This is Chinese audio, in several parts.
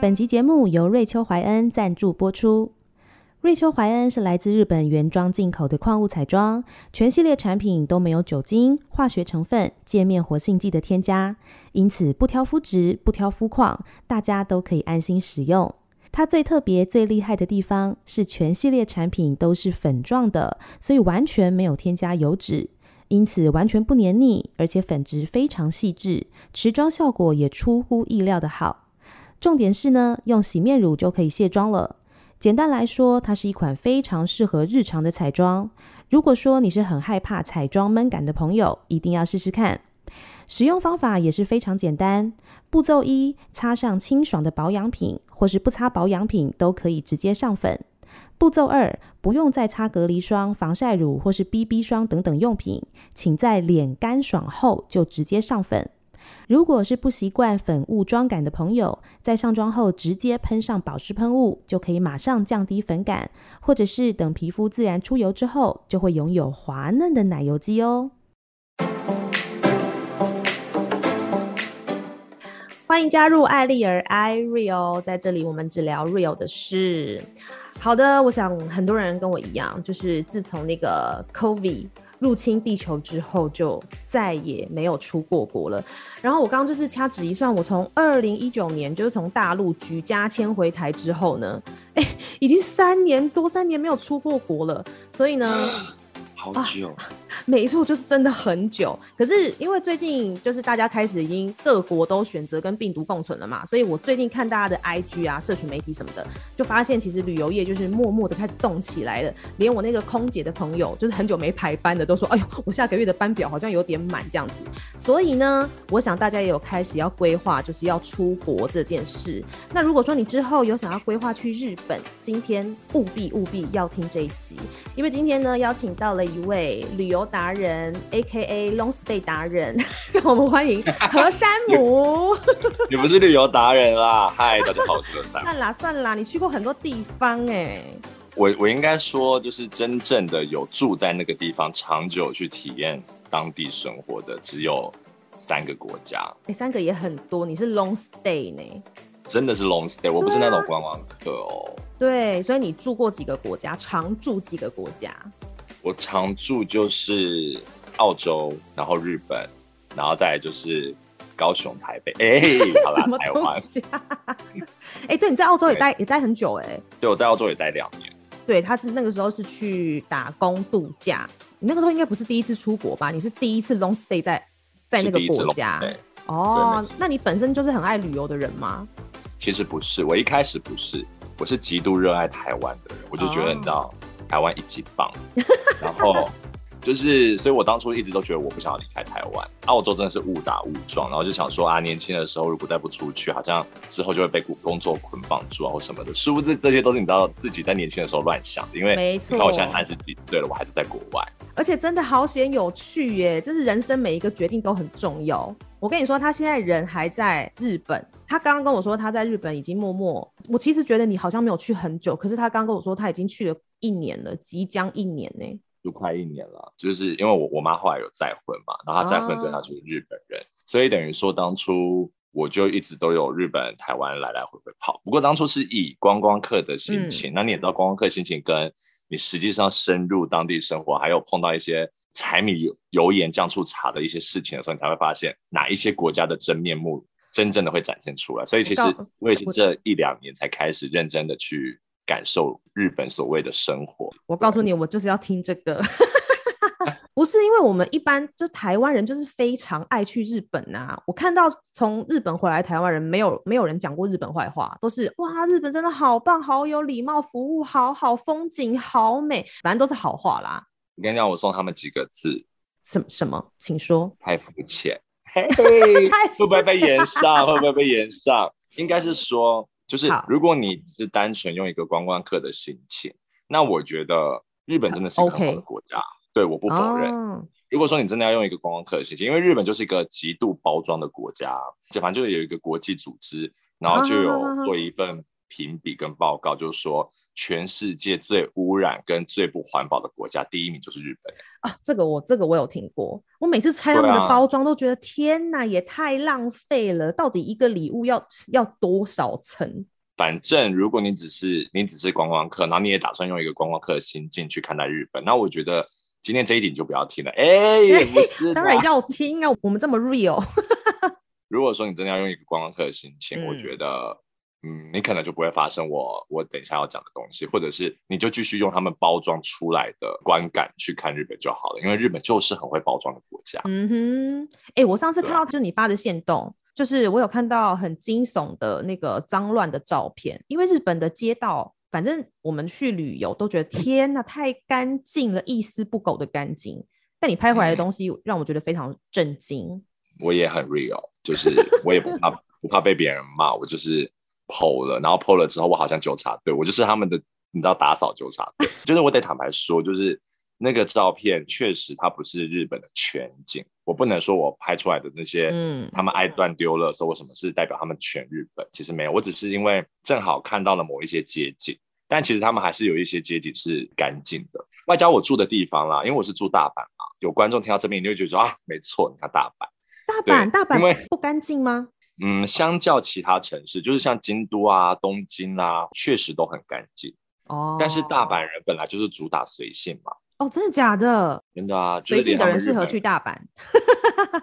本集节目由瑞秋怀恩赞助播出。瑞秋怀恩是来自日本原装进口的矿物彩妆，全系列产品都没有酒精、化学成分、界面活性剂的添加，因此不挑肤质、不挑肤况，大家都可以安心使用。它最特别、最厉害的地方是全系列产品都是粉状的，所以完全没有添加油脂，因此完全不黏腻，而且粉质非常细致，持妆效果也出乎意料的好。重点是呢，用洗面乳就可以卸妆了。简单来说，它是一款非常适合日常的彩妆。如果说你是很害怕彩妆闷感的朋友，一定要试试看。使用方法也是非常简单。步骤一：擦上清爽的保养品，或是不擦保养品都可以直接上粉。步骤二：不用再擦隔离霜、防晒乳或是 BB 霜等等用品，请在脸干爽后就直接上粉。如果是不习惯粉雾妆感的朋友，在上妆后直接喷上保湿喷雾，就可以马上降低粉感，或者是等皮肤自然出油之后，就会拥有滑嫩的奶油肌哦。欢迎加入艾丽儿 iReal，在这里我们只聊 real 的事。好的，我想很多人跟我一样，就是自从那个 COVID 入侵地球之后，就再也没有出过国了。然后我刚刚就是掐指一算，我从二零一九年就是从大陆举家迁回台之后呢，哎，已经三年多三年没有出过国了。所以呢。好久，啊，没错，就是真的很久。可是因为最近就是大家开始已经各国都选择跟病毒共存了嘛，所以我最近看大家的 IG 啊、社群媒体什么的，就发现其实旅游业就是默默的开始动起来了。连我那个空姐的朋友，就是很久没排班的，都说：“哎呦，我下个月的班表好像有点满这样子。”所以呢，我想大家也有开始要规划，就是要出国这件事。那如果说你之后有想要规划去日本，今天务必务必要听这一集，因为今天呢邀请到了。一位旅游达人，A.K.A. Long Stay 达人，让我们欢迎何山姆。你不是旅游达人啦？嗨，大家好，我是何山。算啦算啦，你去过很多地方哎。我我应该说，就是真正的有住在那个地方，长久去体验当地生活的，只有三个国家。哎、欸，三个也很多。你是 Long Stay 呢？真的是 Long Stay，我不是那种观光客哦。对，所以你住过几个国家？常住几个国家？我常住就是澳洲，然后日本，然后再来就是高雄、台北。哎、欸，好啦，台湾。哎、欸，对，你在澳洲也待也待很久哎、欸。对，我在澳洲也待两年。对，他是那个时候是去打工度假。你那个时候应该不是第一次出国吧？你是第一次 long stay 在在那个国家。哦，那你本身就是很爱旅游的人吗？其实不是，我一开始不是，我是极度热爱台湾的人，我就觉得你知道。哦台湾一级棒，然后就是，所以我当初一直都觉得我不想要离开台湾。澳洲真的是误打误撞，然后就想说啊，年轻的时候如果再不出去，好像之后就会被工作捆绑住啊或什么的。殊不知这些都是你知道自己在年轻的时候乱想的，因为你看我现在三十几岁了，我还是在国外。而且真的好险有趣耶，就是人生每一个决定都很重要。我跟你说，他现在人还在日本。他刚刚跟我说他在日本已经默默，我其实觉得你好像没有去很久，可是他刚跟我说他已经去了一年了，即将一年呢，就快一年了。就是因为我我妈后来有再婚嘛，然后她再婚对她就是日本人，啊、所以等于说当初我就一直都有日本、台湾来来回回跑。不过当初是以观光客的心情，嗯、那你也知道观光客心情跟你实际上深入当地生活，还有碰到一些。柴米油油盐酱醋茶的一些事情的时候，你才会发现哪一些国家的真面目真正的会展现出来。所以其实我也是这一两年才开始认真的去感受日本所谓的生活。我告诉你，我就是要听这个，不是因为我们一般就台湾人就是非常爱去日本啊。我看到从日本回来台湾人，没有没有人讲过日本坏话，都是哇，日本真的好棒，好有礼貌，服务好好，风景好美，反正都是好话啦。你跟你讲，我送他们几个字，什么什么，请说。太肤浅，会不会被延上？会不会被延上？应该是说，就是如果你是单纯用一个观光客的心情，那我觉得日本真的是一个很好的国家。Okay. 对，我不否认。Oh. 如果说你真的要用一个观光客的心情，因为日本就是一个极度包装的国家，就反正就有一个国际组织，然后就有做一份评比跟报告，就是说全世界最污染跟最不环保的国家，第一名就是日本啊。这个我这个我有听过，我每次拆他们的包装都觉得、啊、天哪，也太浪费了！到底一个礼物要要多少层？反正如果你只是你只是观光客，然后你也打算用一个观光客的心境去看待日本，那我觉得今天这一点就不要听了。哎、欸，也不是，当然要听啊，我们这么 real。如果说你真的要用一个观光客的心情，嗯、我觉得，嗯，你可能就不会发生我我等一下要讲的东西，或者是你就继续用他们包装出来的观感去看日本就好了，因为日本就是很会包装的国家。嗯哼，哎、欸，我上次看到就是你发的线动，就是我有看到很惊悚的那个脏乱的照片，因为日本的街道，反正我们去旅游都觉得天哪，太干净了，一丝不苟的干净，但你拍回来的东西让我觉得非常震惊。嗯我也很 real，就是我也不怕 不怕被别人骂，我就是 PO 了，然后 PO 了之后，我好像纠察队，我就是他们的，你知道打扫纠察队，就是我得坦白说，就是那个照片确实它不是日本的全景，我不能说我拍出来的那些，嗯，他们爱断丢了，说我什么是代表他们全日本，其实没有，我只是因为正好看到了某一些街景，但其实他们还是有一些街景是干净的，外加我住的地方啦，因为我是住大阪嘛，有观众听到这边你就会觉得说啊，没错，你看大阪。大阪，大阪不干净吗？嗯，相较其他城市，就是像京都啊、东京啊，确实都很干净。哦，但是大阪人本来就是主打随性嘛。哦，真的假的？真的啊，随性的人适合去大阪。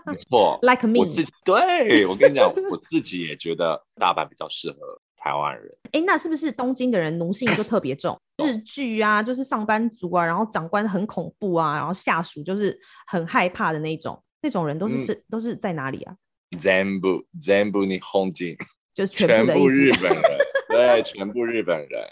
没错，Like me。我自己对我跟你讲，我自己也觉得大阪比较适合台湾人。哎，那是不是东京的人奴性就特别重？日剧啊，就是上班族啊，然后长官很恐怖啊，然后下属就是很害怕的那种。那种人都是是、嗯、都是在哪里啊？全部全部日本人，就是全部，日本人，对，全部日本人，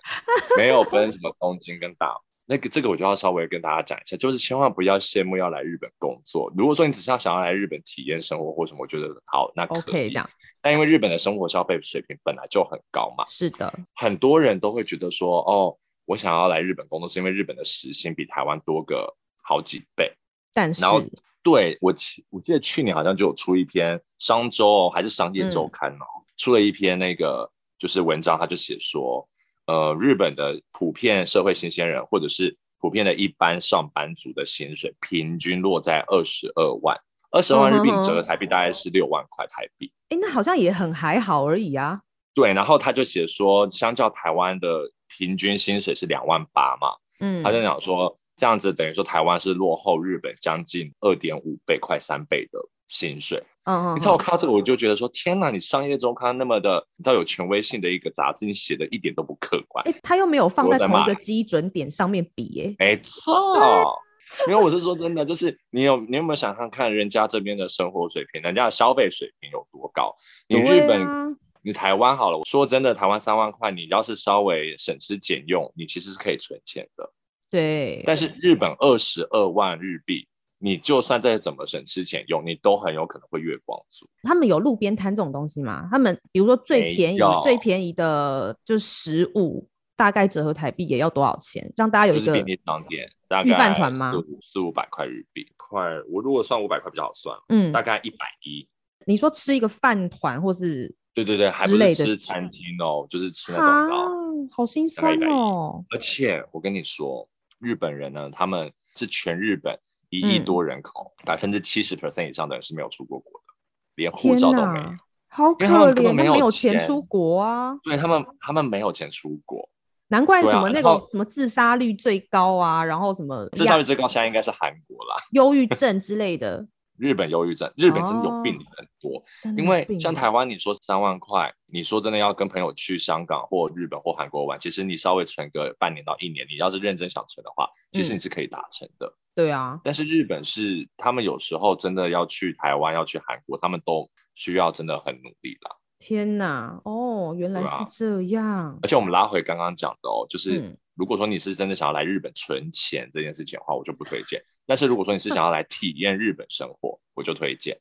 没有分什么东京跟大。那个这个我就要稍微跟大家讲一下，就是千万不要羡慕要来日本工作。如果说你只是要想要来日本体验生活或什么，我觉得好，那可以这样。但因为日本的生活消费水平本来就很高嘛，是的，很多人都会觉得说，哦，我想要来日本工作，是因为日本的时薪比台湾多个好几倍。但是，然后对我记，我记得去年好像就有出一篇商周、哦、还是商业周刊哦、嗯，出了一篇那个就是文章，他就写说，呃，日本的普遍社会新鲜人或者是普遍的一般上班族的薪水平均落在二十二万，二十二万日币折合台币大概是六万块台币。哎、嗯，那好像也很还好而已啊。对，然后他就写说，相较台湾的平均薪水是两万八嘛，嗯，他就讲说。这样子等于说台湾是落后日本将近二点五倍，快三倍的薪水。嗯嗯。你知道我看到这个，我就觉得说，天哪！你商业周刊那么的，你知道有权威性的一个杂志，你写的一点都不客观。哎，他又没有放在同一个基准点上面比，哎。没错。因为我是说真的，就是你有你有没有想象看，人家这边的生活水平，人家的消费水平有多高？你日本，啊、你台湾好了，我说真的，台湾三万块，你要是稍微省吃俭用，你其实是可以存钱的。对，但是日本二十二万日币，你就算再怎么省吃俭用，你都很有可能会月光族。他们有路边摊这种东西吗？他们比如说最便宜、最便宜的就食物，大概折合台币也要多少钱？让大家有一个便利商店，大概饭团吗？四五百块日币，快。我如果算五百块比较好算，嗯，大概一百一。你说吃一个饭团或是？对对对，还不是吃餐厅哦，就是吃那种啊，好心酸哦。而且我跟你说。日本人呢，他们是全日本一亿多人口，百分之七十 percent 以上的人是没有出过国的，连护照都没有。好可怜，没有钱出国啊！对他们，他们没有钱出国，难怪什么那个什么自杀率最高啊，然后什么自杀率最高，现在应该是韩国啦，忧郁症之类的。日本忧郁症，日本真的有病的很多，哦、因为像台湾，你说三万块，你说真的要跟朋友去香港或日本或韩国玩，其实你稍微存个半年到一年，你要是认真想存的话，其实你是可以达成的。嗯、对啊，但是日本是他们有时候真的要去台湾、要去韩国，他们都需要真的很努力啦。天哪，哦，原来是这样。啊、而且我们拉回刚刚讲的哦，就是。嗯如果说你是真的想要来日本存钱这件事情的话，我就不推荐。但是如果说你是想要来体验日本生活，我就推荐。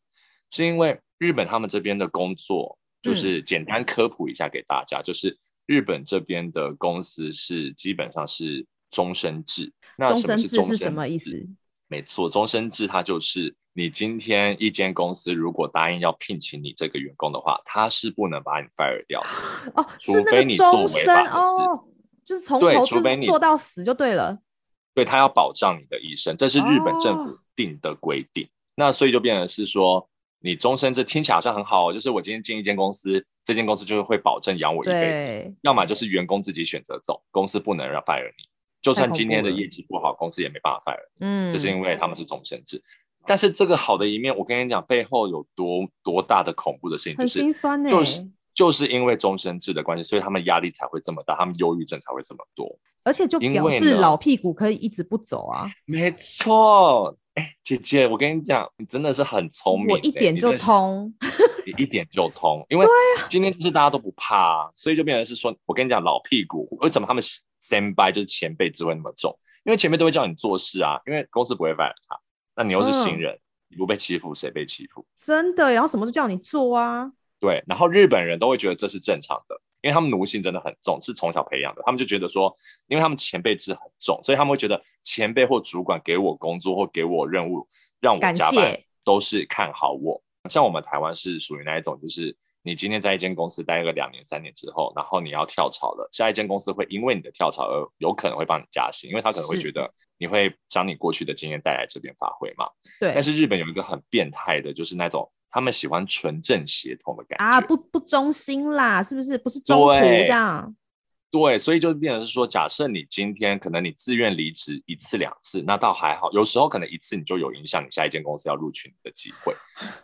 是因为日本他们这边的工作，就是简单科普一下给大家，就是日本这边的公司是基本上是终身制。那什么是终身制？是什么意思？没错，终身制它就是你今天一间公司如果答应要聘请你这个员工的话，他是不能把你 fire 掉的哦，除非你做违法哦，就是从头做到死就对了。对，他要保障你的一生，这是日本政府定的规定。哦、那所以就变成是说，你终身制听起来好像很好，就是我今天进一间公司，这间公司就会保证养我一辈子。要么就是员工自己选择走，公司不能让 fire 你。就算今天的业绩不好，公司也没办法 fire。嗯，这是因为他们是终身制。但是这个好的一面，我跟你讲，背后有多多大的恐怖的事情，就是很心酸呢。就是就是因为终身制的关系，所以他们压力才会这么大，他们忧郁症才会这么多。而且就表示老屁股可以一直不走啊。没错，哎，姐姐，我跟你讲，你真的是很聪明，我一点就通，你一点就通，因为今天就是大家都不怕，啊所以就变成是说，我跟你讲，老屁股为什么他们？先辈就是前辈智慧那么重，因为前辈都会叫你做事啊，因为公司不会 fire 他，那你又是新人，嗯、你不被欺负谁被欺负？真的，然后什么都叫你做啊。对，然后日本人都会觉得这是正常的，因为他们奴性真的很重，是从小培养的，他们就觉得说，因为他们前辈制很重，所以他们会觉得前辈或主管给我工作或给我任务让我加班，都是看好我。像我们台湾是属于那一种，就是。你今天在一间公司待个两年三年之后，然后你要跳槽了，下一间公司会因为你的跳槽而有可能会帮你加薪，因为他可能会觉得你会将你过去的经验带来这边发挥嘛。对。但是日本有一个很变态的，就是那种他们喜欢纯正协同的感觉啊，不不忠心啦，是不是？不是中途这样。对，所以就变成是说，假设你今天可能你自愿离职一次两次，那倒还好。有时候可能一次你就有影响你下一间公司要录取你的机会。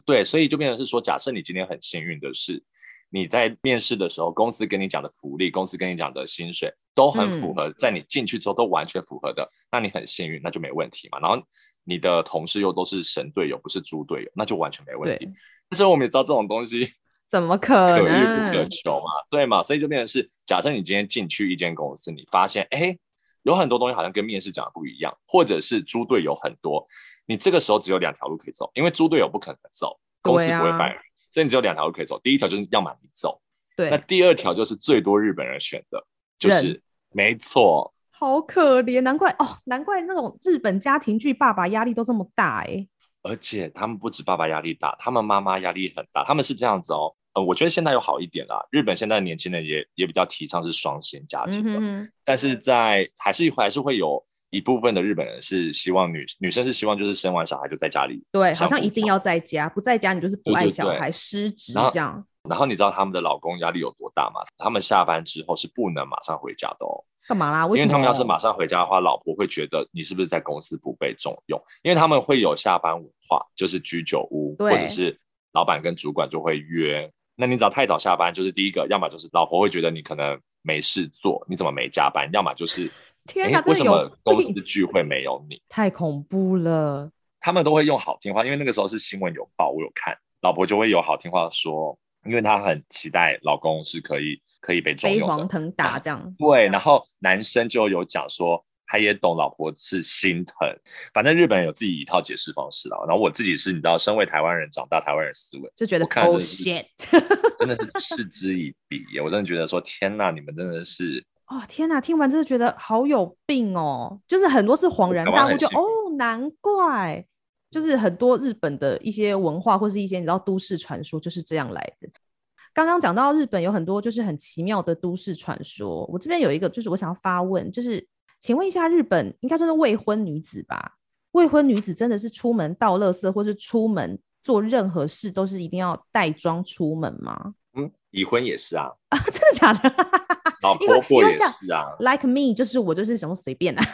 对，所以就变成是说，假设你今天很幸运的是，你在面试的时候，公司跟你讲的福利，公司跟你讲的薪水都很符合，在你进去之后都完全符合的，嗯、那你很幸运，那就没问题嘛。然后你的同事又都是神队友，不是猪队友，那就完全没问题。但是我们也知道这种东西。怎么可能？可遇不可求嘛，对嘛？所以就变成是，假设你今天进去一间公司，你发现，哎，有很多东西好像跟面试讲的不一样，或者是猪队友很多，你这个时候只有两条路可以走，因为猪队友不可能走，公司不会 fire，啊，所以你只有两条路可以走。第一条就是要么你走，对，那第二条就是最多日本人选的，就是没错，好可怜，难怪哦，难怪那种日本家庭剧爸爸压力都这么大哎，而且他们不止爸爸压力大，他们妈妈压力很大，他们是这样子哦。呃，我觉得现在有好一点啦。日本现在的年轻人也也比较提倡是双薪家庭的，但是在还是还是会有一部分的日本人是希望女女生是希望就是生完小孩就在家里，对，好像一定要在家，不在家你就是不爱小孩，失职这样然。然后你知道他们的老公压力有多大吗？他们下班之后是不能马上回家的哦。干嘛啦？为因为他们要是马上回家的话，老婆会觉得你是不是在公司不被重用？因为他们会有下班文化，就是居酒屋，或者是老板跟主管就会约。那你只要太早下班，就是第一个，要么就是老婆会觉得你可能没事做，你怎么没加班？要么就是，天哪，为什么公司的聚会没有你？太恐怖了。他们都会用好听话，因为那个时候是新闻有报，我有看，老婆就会有好听话说，因为她很期待老公是可以可以被重用的，飞黄腾达这样。啊，对，然后男生就有讲说。他也懂老婆是心疼，反正日本人有自己一套解释方式了。然后我自己是，你知道，身为台湾人长大，台湾人思维就觉得看真的是真的是嗤之以鼻。我真的觉得说，天哪，你们真的是哦，天哪！听完真的觉得好有病哦，就是很多是恍然大悟，就哦，难怪，就是很多日本的一些文化或是一些你知道都市传说就是这样来的。刚刚讲到日本有很多就是很奇妙的都市传说，我这边有一个就是我想要发问，就是。请问一下，日本应该算是未婚女子吧？未婚女子真的是出门倒垃圾，或是出门做任何事都是一定要带妆出门吗？嗯，已婚也是啊。啊，真的假的？老 婆婆也是啊。Like me，就是我就是什么随便的、啊。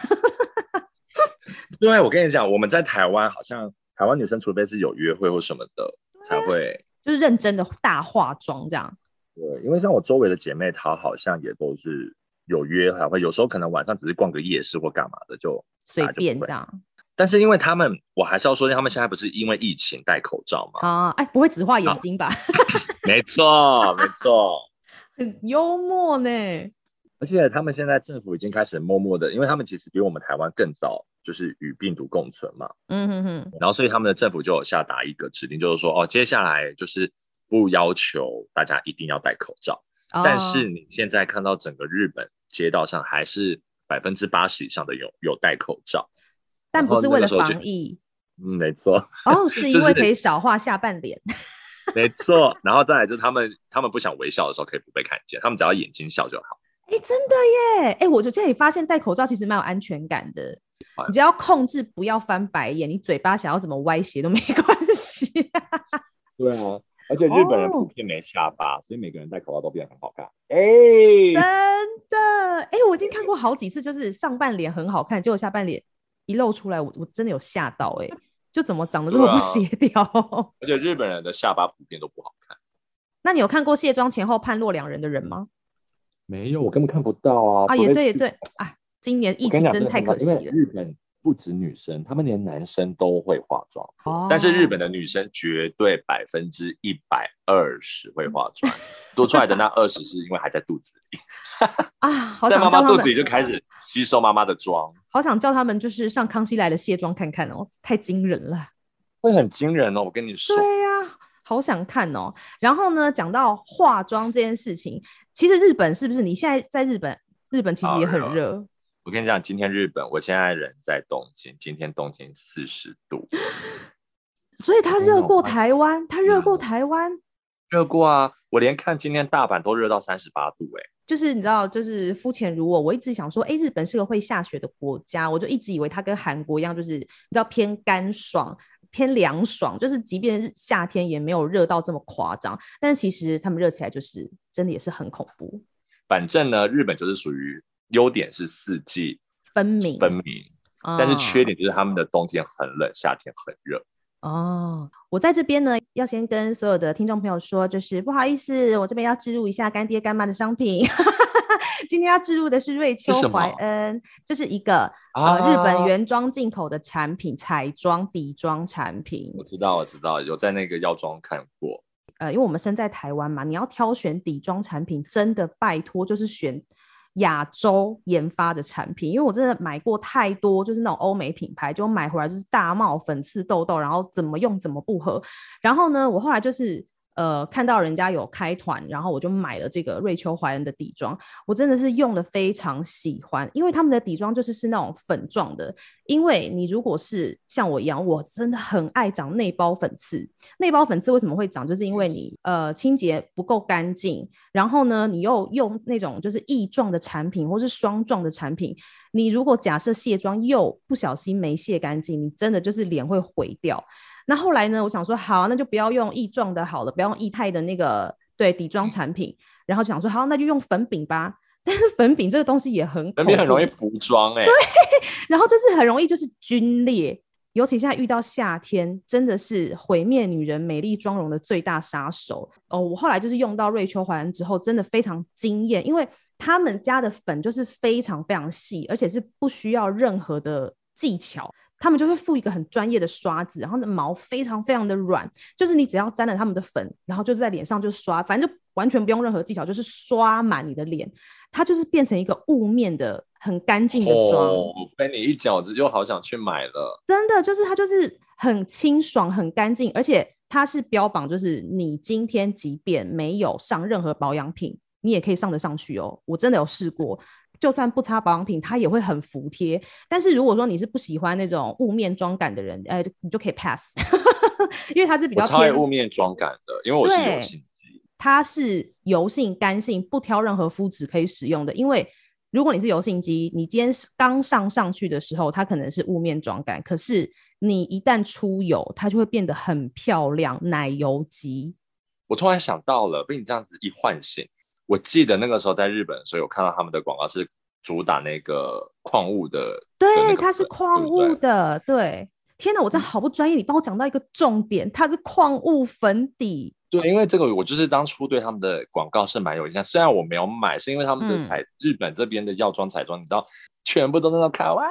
对，我跟你讲，我们在台湾好像台湾女生，除非是有约会或什么的，才会就是认真的大化妆这样。对，因为像我周围的姐妹，她好像也都是。有约还会有时候可能晚上只是逛个夜市或干嘛的就随便这样，但是因为他们我还是要说，他们现在不是因为疫情戴口罩吗？啊，哎，不会只画眼睛吧？没错，没错，很幽默呢。而且他们现在政府已经开始默默的，因为他们其实比我们台湾更早就是与病毒共存嘛。嗯哼哼。然后所以他们的政府就有下达一个指令，就是说哦，接下来就是不要求大家一定要戴口罩。但是你现在看到整个日本街道上还是百分之八十以上的有有戴口罩，但不是为了防疫。嗯，没错。哦，是因为可以少画下半脸。没错，然后再来就是他们，他们不想微笑的时候可以不被看见，他们只要眼睛笑就好。哎，真的耶！哎，我就这里发现戴口罩其实蛮有安全感的。你只要控制不要翻白眼，你嘴巴想要怎么歪斜都没关系。对啊，而且日本人普遍没下巴，哦、所以每个人戴口罩都变得很好看。哎，真的！哎，我已经看过好几次，就是上半脸很好看，结果下半脸一露出来，我我真的有吓到哎。就怎么长得这么不协调？啊？而且日本人的下巴普遍都不好看。那你有看过卸妆前后判若两人的人吗？没有，我根本看不到啊！啊，也对，也对，啊，今年疫情真的太可惜了。日本不止女生，他们连男生都会化妆。哦。但是日本的女生绝对百分之一百二十会化妆，多出来的那二十是因为还在肚子里。啊，好想在妈妈肚子里就开始吸收妈妈的妆。好想叫他们就是上康熙来了卸妆看看哦，太惊人了。会很惊人哦，我跟你说。对呀、啊，好想看哦。然后呢，讲到化妆这件事情，其实日本是不是？你现在在日本，日本其实也很热。我跟你讲，今天日本，我现在人在东京，今天东京四十度，所以它热过台湾，它热过台湾，热过啊！我连看今天大阪都热到三十八度、欸，哎。就是你知道，就是肤浅如我，我一直想说，哎，日本是个会下雪的国家，我就一直以为它跟韩国一样，就是你知道偏干爽、偏凉爽，就是即便夏天也没有热到这么夸张。但是其实他们热起来就是真的也是很恐怖。反正呢，日本就是属于优点是四季分明，分明，但是缺点就是他们的冬天很冷，夏天很热。哦，我在这边呢，要先跟所有的听众朋友说，就是不好意思，我这边要置入一下干爹干妈的商品。今天要置入的是瑞秋怀恩，就是一个、啊、呃日本原装进口的产品，彩妆底妆产品。我知道，我知道，有在那个药妆看过。呃，因为我们身在台湾嘛，你要挑选底妆产品，真的拜托就是选。亚洲研发的产品，因为我真的买过太多，就是那种欧美品牌，就买回来就是大冒粉刺痘痘，然后怎么用怎么不合。然后呢，我后来就是。呃，看到人家有开团，然后我就买了这个瑞秋怀恩的底妆，我真的是用的非常喜欢，因为他们的底妆就是是那种粉状的。因为你如果是像我一样，我真的很爱长内包粉刺。内包粉刺为什么会长？就是因为你呃清洁不够干净，然后呢，你又用那种就是液状的产品或是霜状的产品，你如果假设卸妆又不小心没卸干净，你真的就是脸会毁掉。那后来呢？我想说，好，那就不要用液状的，好了，不要用液态的那个对底妆产品。然后想说，好，那就用粉饼吧。但是粉饼这个东西也很粉饼很容易浮妆哎。对，然后就是很容易就是皲裂，尤其现在遇到夏天，真的是毁灭女人美丽妆容的最大杀手哦。我后来就是用到瑞秋怀恩之后，真的非常惊艳，因为他们家的粉就是非常非常细，而且是不需要任何的技巧。他们就会附一个很专业的刷子，然后的毛非常非常的软，就是你只要沾了他们的粉，然后就是在脸上就刷，反正就完全不用任何技巧，就是刷满你的脸，它就是变成一个雾面的很干净的妆。哦，被你一讲，我就好想去买了。真的，就是它就是很清爽、很干净，而且它是标榜，就是你今天即便没有上任何保养品，你也可以上得上去哦。我真的有试过。就算不擦保养品，它也会很服帖。但是如果说你是不喜欢那种雾面妆感的人，哎、呃，你就可以 pass，因为它是比较偏雾面妆感的。因为我是油性肌，它是油性、干性，不挑任何肤质可以使用的。因为如果你是油性肌，你今天刚上上去的时候，它可能是雾面妆感，可是你一旦出油，它就会变得很漂亮，奶油肌。我突然想到了，被你这样子一唤醒。我记得那个时候在日本所以我，看到他们的广告是主打那个矿物的，对，它是矿物的，对，对。天哪，我真好不专业，你帮我讲到一个重点，它是矿物粉底。对，因为这个我就是当初对他们的广告是蛮有印象，虽然我没有买，是因为他们的彩、嗯、日本这边的药妆彩妆，你知道，全部都是那种卡哇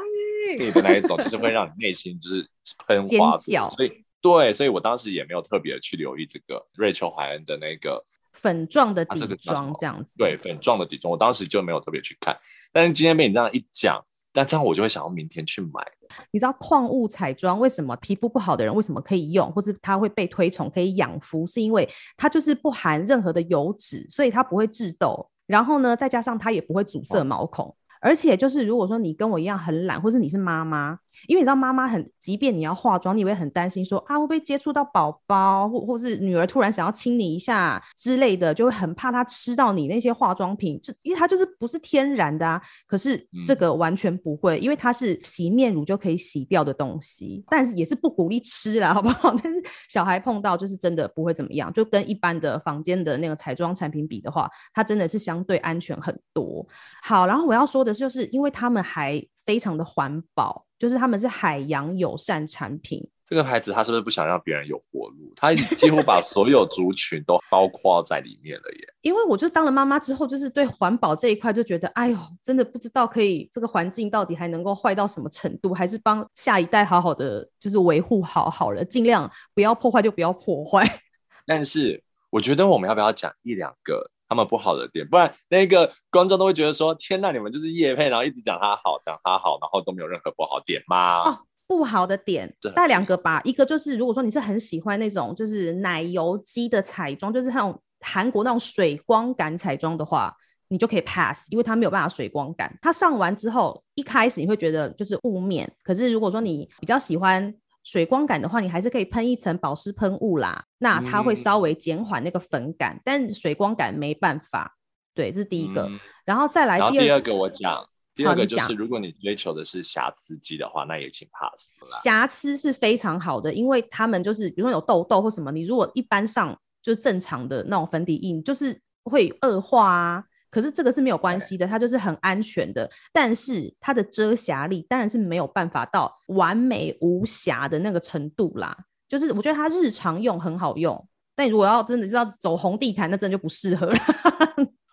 伊的那一种，就是会让你内心就是喷花所以对，所以我当时也没有特别去留意这个瑞秋怀恩的那个。粉状的底妆这样子，对，粉状的底妆，我当时就没有特别去看，但是今天被你这样一讲，但这样我就会想要明天去买。你知道矿物彩妆为什么皮肤不好的人为什么可以用，或是它会被推崇可以养肤，是因为它就是不含任何的油脂，所以它不会致痘，然后呢，再加上它也不会阻塞毛孔。而且就是如果说你跟我一样很懒，或是你是妈妈，因为你知道妈妈很，即便你要化妆，你也会很担心说啊会不会接触到宝宝，或或是女儿突然想要亲你一下之类的，就会很怕她吃到你那些化妆品，就因为它就是不是天然的啊。可是这个完全不会，因为它是洗面乳就可以洗掉的东西，但是也是不鼓励吃啦，好不好？但是小孩碰到就是真的不会怎么样，就跟一般的房间的那个彩妆产品比的话，它真的是相对安全很多。好，然后我要说的就是，因为他们还非常的环保，就是他们是海洋友善产品。这个牌子他是不是不想让别人有活路？他几乎把所有族群都包括在里面了耶。因为我就当了妈妈之后，就是对环保这一块就觉得，哎呦，真的不知道可以这个环境到底还能够坏到什么程度，还是帮下一代好好的就是维护好好了，尽量不要破坏就不要破坏。但是我觉得我们要不要讲一两个他们不好的点？不然那个观众都会觉得说，天呐，你们就是叶配，然后一直讲他好，讲他好，然后都没有任何不好点吗？哦不好的点带两个吧，一个就是如果说你是很喜欢那种就是奶油肌的彩妆，就是那种韩国那种水光感彩妆的话，你就可以 pass，因为它没有办法水光感。它上完之后，一开始你会觉得就是雾面，可是如果说你比较喜欢水光感的话，你还是可以喷一层保湿喷雾啦，那它会稍微减缓那个粉感，嗯、但水光感没办法。对，这是第一个，嗯、然后再来第二个，第二个我讲。第二个就是，如果你追求的是瑕疵肌的话，那也请 pass 了。瑕疵是非常好的，因为他们就是，比如说有痘痘或什么，你如果一般上就是正常的那种粉底液，就是会恶化啊。可是这个是没有关系的，它就是很安全的。但是它的遮瑕力当然是没有办法到完美无瑕的那个程度啦。就是我觉得它日常用很好用，但如果要真的是要走红地毯，那真的就不适合了。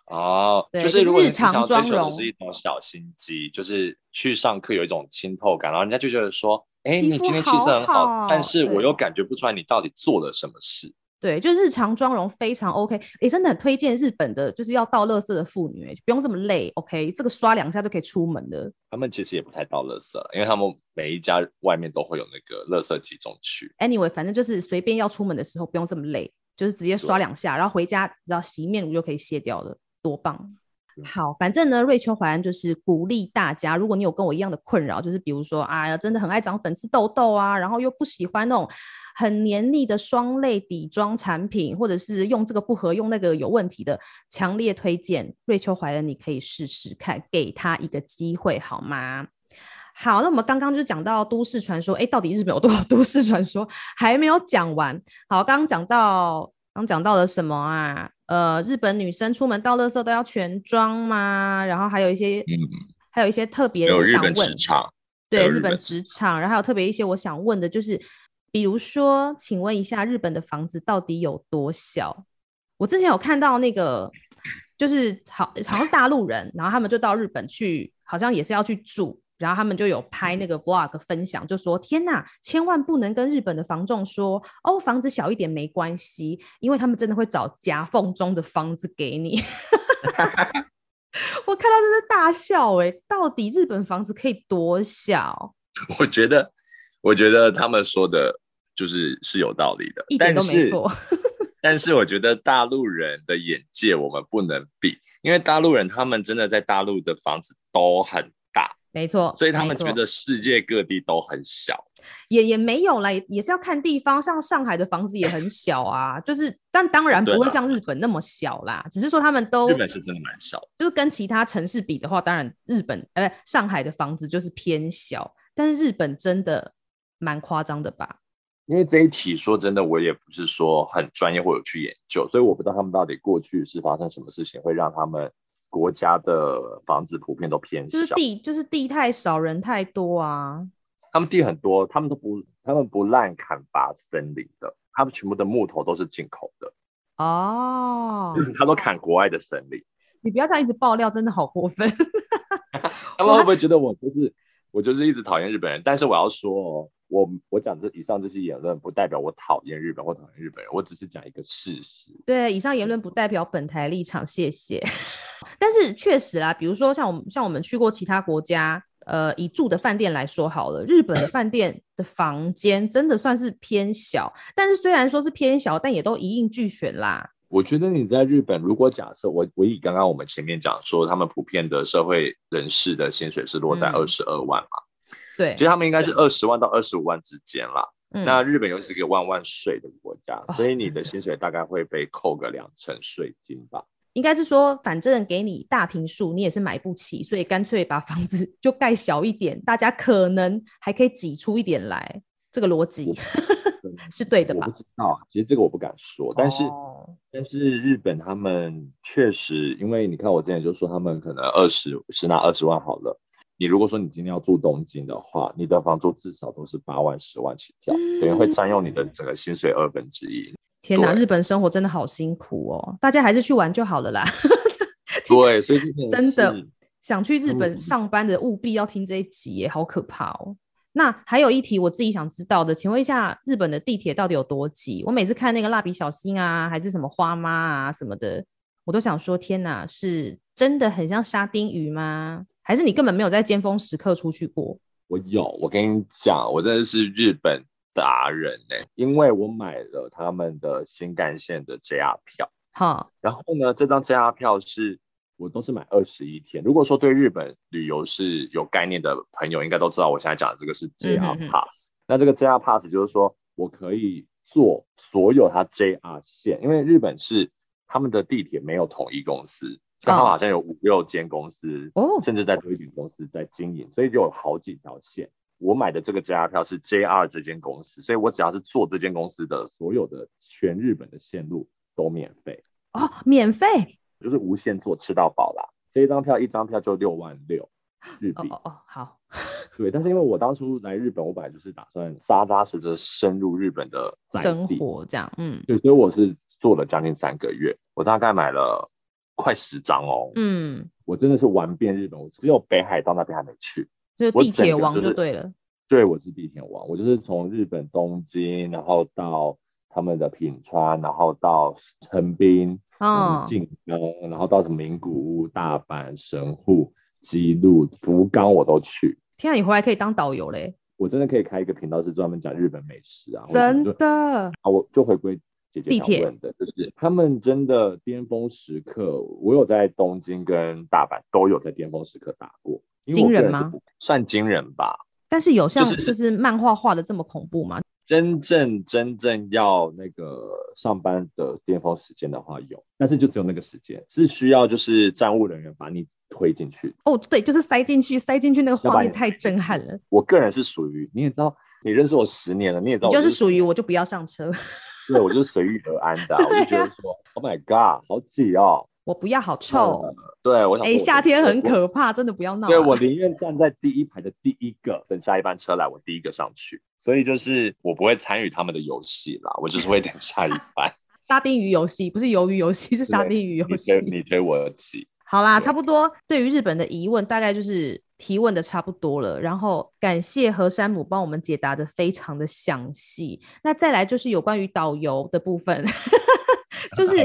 哦，就是如果你日常追求的是一种小心机，就是去上课有一种清透感，然后人家就觉得说，哎，你今天气色很，好，但是我又感觉不出来你到底做了什么事。对，就日常妆容非常 OK，也真的很推荐日本的，就是要倒垃圾的妇女，不用这么累，OK，这个刷两下就可以出门的。他们其实也不太倒垃圾，因为他们每一家外面都会有那个垃圾集中区。Anyway，反正就是随便要出门的时候不用这么累，就是直接刷两下，然后回家只要洗面乳就可以卸掉了。多棒！好，反正呢，瑞秋怀恩就是鼓励大家，如果你有跟我一样的困扰，就是比如说，哎呀，真的很爱长粉刺痘痘啊，然后又不喜欢那种很黏腻的双类底妆产品，或者是用这个不合，用那个有问题的，强烈推荐瑞秋怀恩，你可以试试看，给他一个机会，好吗？好，那我们刚刚就讲到都市传说，哎，到底日本有多少 都市传说？还没有讲完。好，刚刚讲到，刚讲到了什么啊？呃，日本女生出门倒垃圾都要全装吗？然后还有一些，嗯、还有一些特别的我想问，对日本职场，然后还有特别一些我想问的，就是比如说，请问一下，日本的房子到底有多小？我之前有看到那个，就是好好像是大陆人，然后他们就到日本去，好像也是要去住。然后他们就有拍那个 vlog 分享，就说：“天哪，千万不能跟日本的房仲说哦，房子小一点没关系，因为他们真的会找夹缝中的房子给你。”我看到这是大笑哎、欸，到底日本房子可以多小？我觉得，我觉得他们说的就是是有道理的，一点都没错。但是我觉得大陆人的眼界我们不能比，因为大陆人他们真的在大陆的房子都很大。没错，所以他们觉得世界各地都很小，也也没有啦，也是要看地方。像上海的房子也很小啊，就是，但当然不会像日本那么小啦。只是说他们都日本是真的蛮小，就是跟其他城市比的话，当然日本呃上海的房子就是偏小，但是日本真的蛮夸张的吧？因为这一题说真的，我也不是说很专业或者去研究，所以我不知道他们到底过去是发生什么事情会让他们。国家的房子普遍都偏小，就是地就是地太少，人太多啊。他们地很多，他们都不，他们不滥砍伐森林的，他们全部的木头都是进口的。哦，他都砍国外的森林。你不要这样一直爆料，真的好过分。他们会不会觉得我就是我就是一直讨厌日本人？但是我要说哦。我我讲这以上这些言论，不代表我讨厌日本或讨厌日本人，我只是讲一个事实。对，以上言论不代表本台立场，谢谢。但是确实啦，比如说像我们像我们去过其他国家，呃，以住的饭店来说好了，日本的饭店的房间真的算是偏小，但是虽然说是偏小，但也都一应俱全啦。我觉得你在日本，如果假设我我以刚刚我们前面讲说，他们普遍的社会人士的薪水是落在二十二万嘛？嗯、对，其实他们应该是二十万到二十五万之间啦。嗯、那日本又是一个万万税的国家，嗯、所以你的薪水大概会被扣个两成税金吧？应该是说，反正给你大坪数，你也是买不起，所以干脆把房子就盖小一点，大家可能还可以挤出一点来。这个逻辑 是对的吧？我不知道，其实这个我不敢说，但是、哦、但是日本他们确实，因为你看我之前就说他们可能二十是拿二十万好了，你如果说你今天要住东京的话，你的房租至少都是八万十万起跳，嗯、等于会占用你的整个薪水二分之一。天哪，日本生活真的好辛苦哦！大家还是去玩就好了啦。对，所以真的想去日本上班的务必要听这一集耶，好可怕哦。那还有一题我自己想知道的，请问一下，日本的地铁到底有多挤？我每次看那个蜡笔小新啊，还是什么花妈啊什么的，我都想说，天哪，是真的很像沙丁鱼吗？还是你根本没有在尖峰时刻出去过？我有，我跟你讲，我真的是日本。达人呢、欸？因为我买了他们的新干线的 JR 票，好，然后呢，这张 JR 票是我都是买二十一天。如果说对日本旅游是有概念的朋友，应该都知道我现在讲的这个是 JR Pass。那这个 JR Pass 就是说我可以坐所有它 JR 线，因为日本是他们的地铁没有统一公司，他们好像有五六间公司，哦，甚至在推举公司在经营，所以就有好几条线。我买的这个 JR 票是 JR 这间公司，所以我只要是坐这间公司的所有的全日本的线路都免费。哦，免费？就是无限坐吃到饱啦。这一张票一张票就六万六日币。哦哦好，对，但是因为我当初来日本，我本来就是打算扎扎实实深入日本的生活，这样嗯，对，所以我是做了将近三个月，我大概买了快十张哦，嗯，我真的是玩遍日本，我只有北海道那边还没去。就是地铁王就对了，对，我是地铁王，我就是从日本东京，然后到他们的品川，然后到横滨、嗯，静冈，然后到什么名古屋、大阪、神户、姬路、福冈，我都去。天啊，你回来可以当导游嘞！我真的可以开一个频道，是专门讲日本美食啊！真的啊，我就回归姐姐想问的，铁就是他们真的巅峰时刻，我有在东京跟大阪都有在巅峰时刻打过。惊人吗？算惊人吧，但是有像就是漫画画的这么恐怖吗？真正真正要那个上班的巅峰时间的话有，但是就只有那个时间是需要就是站务人员把你推进去。哦，对，就是塞进去，塞进去那个画面太震撼了。我个人是属于你也知道，你认识我十年了，你也知道我就是属于我就不要上车。对，我就是随遇而安的，我就觉得说，Oh my God，好挤哦。我不要，好臭。对，我想。哎，夏天很可怕，真的不要闹。对，我宁愿站在第一排的第一个，等下一班车来，我第一个上去。所以就是我不会参与他们的游戏啦，我就是会等下一班。沙丁鱼游戏不是鱿鱼游戏，是沙丁鱼游戏。你推我挤。好啦，差不多。对于日本的疑问，大概就是提问的差不多了。然后感谢何山姆帮我们解答的非常的详细。那再来就是有关于导游的部分。就是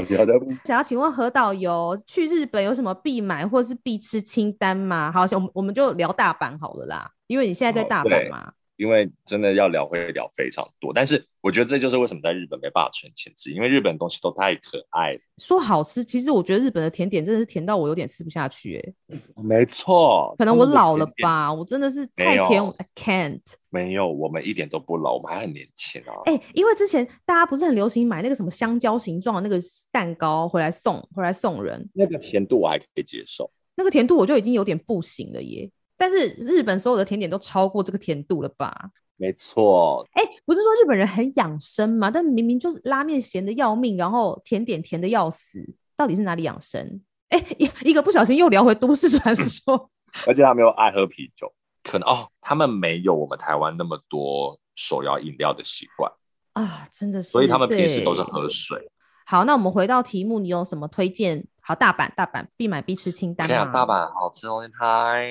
想要请问何导游去日本有什么必买或是必吃清单吗？好，我们我们就聊大阪好了啦，因为你现在在大阪嘛。因为真的要聊会聊非常多，但是我觉得这就是为什么在日本没办法存钱吃，因为日本东西都太可爱了。说好吃，其实我觉得日本的甜点真的是甜到我有点吃不下去哎、欸。没错，可能我老了吧，我真的是太甜，I can't。没有，我们一点都不老，我们还很年轻啊。哎、欸，因为之前大家不是很流行买那个什么香蕉形状的那个蛋糕回来送，回来送人，那个甜度我还可以接受，那个甜度我就已经有点不行了耶。但是日本所有的甜点都超过这个甜度了吧？没错。哎，不是说日本人很养生吗？但明明就是拉面咸的要命，然后甜点甜的要死，到底是哪里养生？哎，一一个不小心又聊回都市传说。而且他们又爱喝啤酒，可能哦，他们没有我们台湾那么多手摇饮料的习惯啊，真的是。所以他们平时都是喝水。好，那我们回到题目，你有什么推荐？好，大阪，大阪必买必吃清单啊？大阪好吃东西太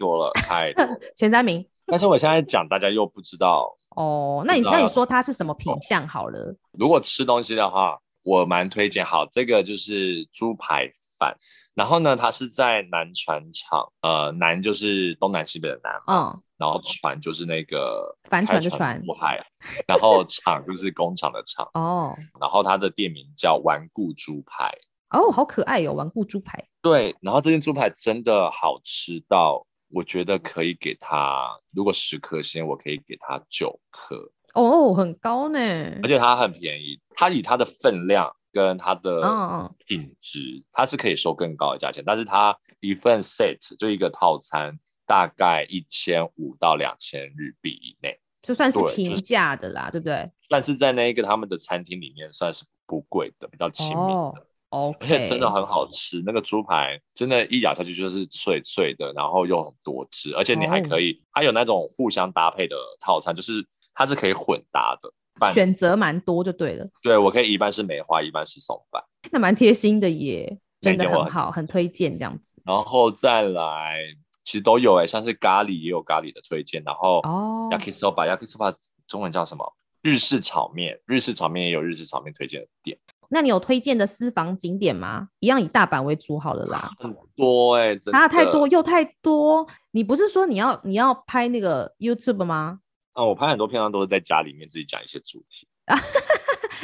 多了，太多了。前三名。但是我现在讲，大家又不知道哦。那你那你说它是什么品相好了？哦，如果吃东西的话，我蛮推荐。好，这个就是猪排饭。然后呢，它是在南船厂，呃，南就是东南西北的南。嗯。然后船就是那个帆船的船，海，然后厂就是工厂的厂。哦，然后它的店名叫顽固猪排。哦，好可爱哟、哦，顽固猪排。对，然后这件猪排真的好吃到，我觉得可以给它，如果十颗星，我可以给它九颗。哦，很高呢，而且它很便宜，它以它的分量跟它的品质，哦、它是可以收更高的价钱，但是它一份 set 就一个套餐，大概一千五到两千日币以内，就算是平价的啦，对不对？但是在那一个他们的餐厅里面算是不贵的，比较亲民的。哦 OK，而且真的很好吃，那个猪排真的，一咬下去就是脆脆的，然后又很多汁，而且你还可以，oh. 它有那种互相搭配的套餐，就是它是可以混搭的，选择蛮多就对了。对，我可以一半是梅花，一半是松板，那蛮贴心的耶，真的很好，很推荐这样子。然后再来，其实都有哎，像是咖喱也有咖喱的推荐，然后哦，yakisoba，yakisoba 中文叫什么？日式炒面，日式炒面也有日式炒面推荐的店。那你有推荐的私房景点吗？一样以大阪为主好了啦。很多哎、欸，啊，太多又太多。你不是说你要你要拍那个 YouTube 吗？啊，我拍很多片段都是在家里面自己讲一些主题啊。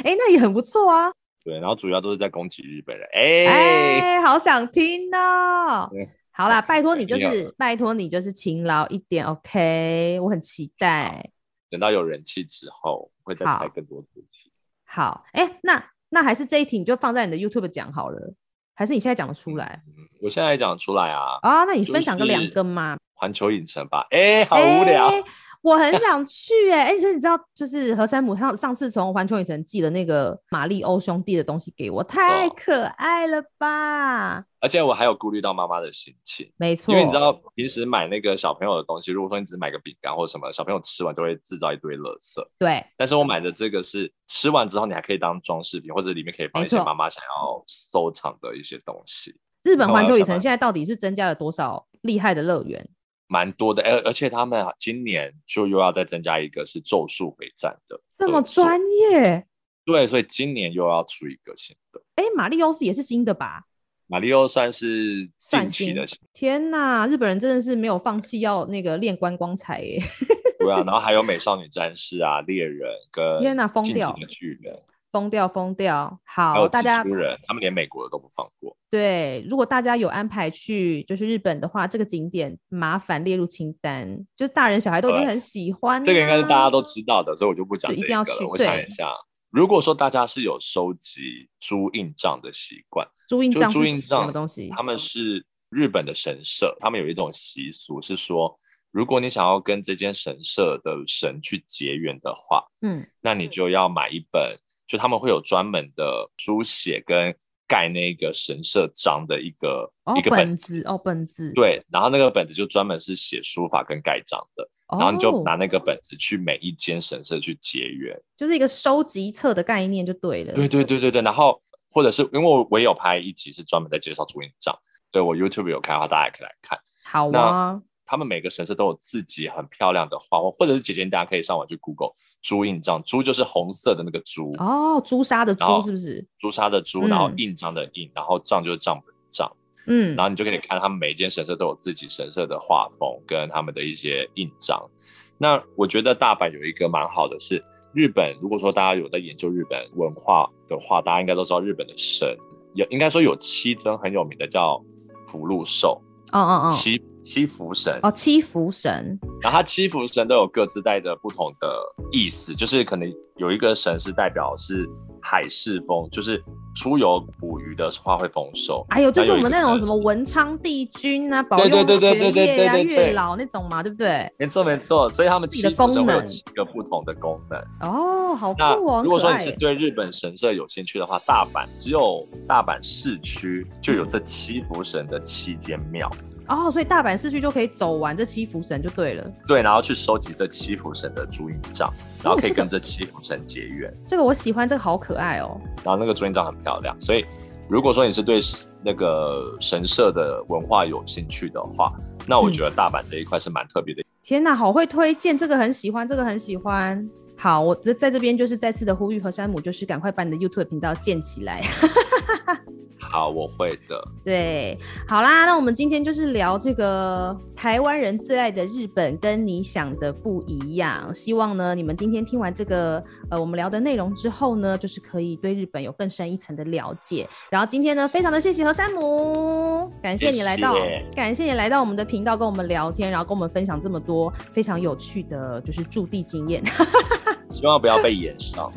哎、欸，那也很不错啊。对，然后主要都是在攻击日本人。哎、好想听哦。好啦，拜托你就是拜托你就是勤劳一点，OK？我很期待。等到有人气之后，会再拍更多主题。好，哎、欸，那。那还是这一题你就放在你的 YouTube 讲好了，还是你现在讲得出来？嗯，我现在讲得出来啊。啊，那你分享个两个嘛。环球影城吧，哎，好无聊。欸我很想去哎、欸，哎、欸，你知道，就是何山姆上上次从环球影城寄的那个马里欧兄弟的东西给我，太可爱了吧！而且我还有顾虑到妈妈的心情，没错，因为你知道，平时买那个小朋友的东西，如果说你只买个饼干或者什么，小朋友吃完就会制造一堆垃圾。对，但是我买的这个是吃完之后你还可以当装饰品，或者里面可以放一些妈妈想要收藏的一些东西。日本环球影城现在到底是增加了多少厉害的乐园？蛮多的，而而且他们今年就又要再增加一个是咒术回战的，这么专业？对，所以今年又要出一个新的。哎，马里欧是也是新的吧？马里欧算是近期的新。天哪，日本人真的是没有放弃要那个练观光彩耶。对啊，然后还有美少女战士啊，猎人跟天哪，疯掉的巨人。疯掉，疯掉！好，大家他们连美国的都不放过。对，如果大家有安排去就是日本的话，这个景点麻烦列入清单，就是大人小孩都已经很喜欢、啊。这个应该是大家都知道的，所以我就不讲这个了。一定要去。我想一下，如果说大家是有收集朱印章的习惯，朱印章朱印章什么东西？他们是日本的神社，他们有一种习俗是说，如果你想要跟这间神社的神去结缘的话，嗯，那你就要买一本。就他们会有专门的书写跟盖那个神社章的一个、哦、一个本子哦，本子对，然后那个本子就专门是写书法跟盖章的，哦，然后你就拿那个本子去每一间神社去结缘，就是一个收集册的概念就对了。对对对对对，然后或者是因为我我也有拍一集是专门在介绍朱印章，对我 YouTube 有开的话，大家也可以来看。好啊。他们每个神社都有自己很漂亮的画，或者是姐姐大家可以上网去 Google 朱印章，朱就是红色的那个朱哦，朱砂的朱是不是？朱砂的朱，然后印章的印，嗯、然后账就是账本账，嗯，然后你就可以看他们每一间神社都有自己神社的画风跟他们的一些印章。那我觉得大阪有一个蛮好的是，日本如果说大家有在研究日本文化的话，大家应该都知道日本的神有应该说有七尊很有名的叫福禄寿，哦哦哦，七。七福神哦，七福神，然后它七福神都有各自带的不同的意思，就是可能有一个神是代表是海市丰，就是出游捕鱼的话会丰收。还有就是我们那种什么文昌帝君啊，保佑学业啊，月老那种嘛，对不对？没错没错，所以他们七福神会有七个不同的功能。哦，好酷哦！如果说你是对日本神社有兴趣的话，大阪只有大阪市区就有这七福神的七间庙。哦，所以大阪市区就可以走完这七福神就对了。对，然后去收集这七福神的朱印帐，然后可以跟这七福神结缘。哦，这个。这个我喜欢，这个好可爱哦。然后那个朱印帐很漂亮，所以如果说你是对那个神社的文化有兴趣的话，那我觉得大阪这一块是蛮特别的。嗯。天哪，好会推荐，这个很喜欢，这个很喜欢。好，我在在这边就是再次的呼吁和山姆，就是赶快把你的 YouTube 频道建起来。好，我会的。对，好啦，那我们今天就是聊这个台湾人最爱的日本，跟你想的不一样。希望呢，你们今天听完这个呃我们聊的内容之后呢，就是可以对日本有更深一层的了解。然后今天呢，非常的谢谢何山姆，感谢你来到，谢谢感谢你来到我们的频道跟我们聊天，然后跟我们分享这么多非常有趣的就是驻地经验。希望不要被炎上。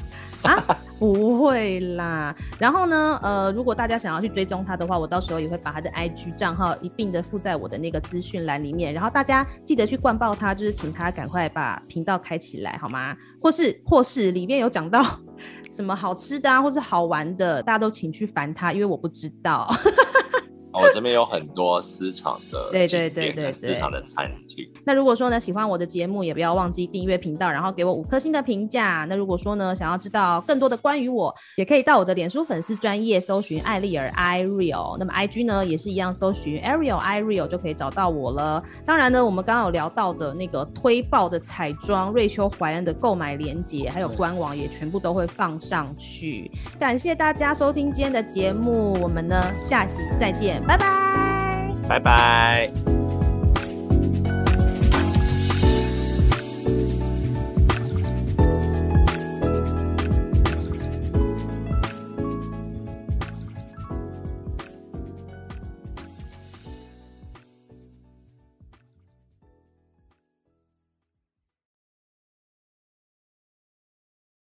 啊，不会啦。然后呢，呃，如果大家想要去追踪他的话，我到时候也会把他的 IG 账号一并的附在我的那个资讯栏里面。然后大家记得去灌爆他，就是请他赶快把频道开起来，好吗？或是或是里面有讲到 什么好吃的啊，或是好玩的，大家都请去烦他，因为我不知道。我这边有很多私藏的，对对对对对，私藏的餐厅。那如果说呢，喜欢我的节目，也不要忘记订阅频道，然后给我五颗星的评价。那如果说呢，想要知道更多的关于我，也可以到我的脸书粉丝专页搜寻艾丽儿 Ireal，那么 IG 呢也是一样，搜寻 Ariel Ireal 就可以找到我了。当然呢，我们刚刚有聊到的那个推爆的彩妆瑞秋怀恩的购买链接，还有官网也全部都会放上去。感谢大家收听今天的节目，我们呢下集再见。拜拜，拜拜。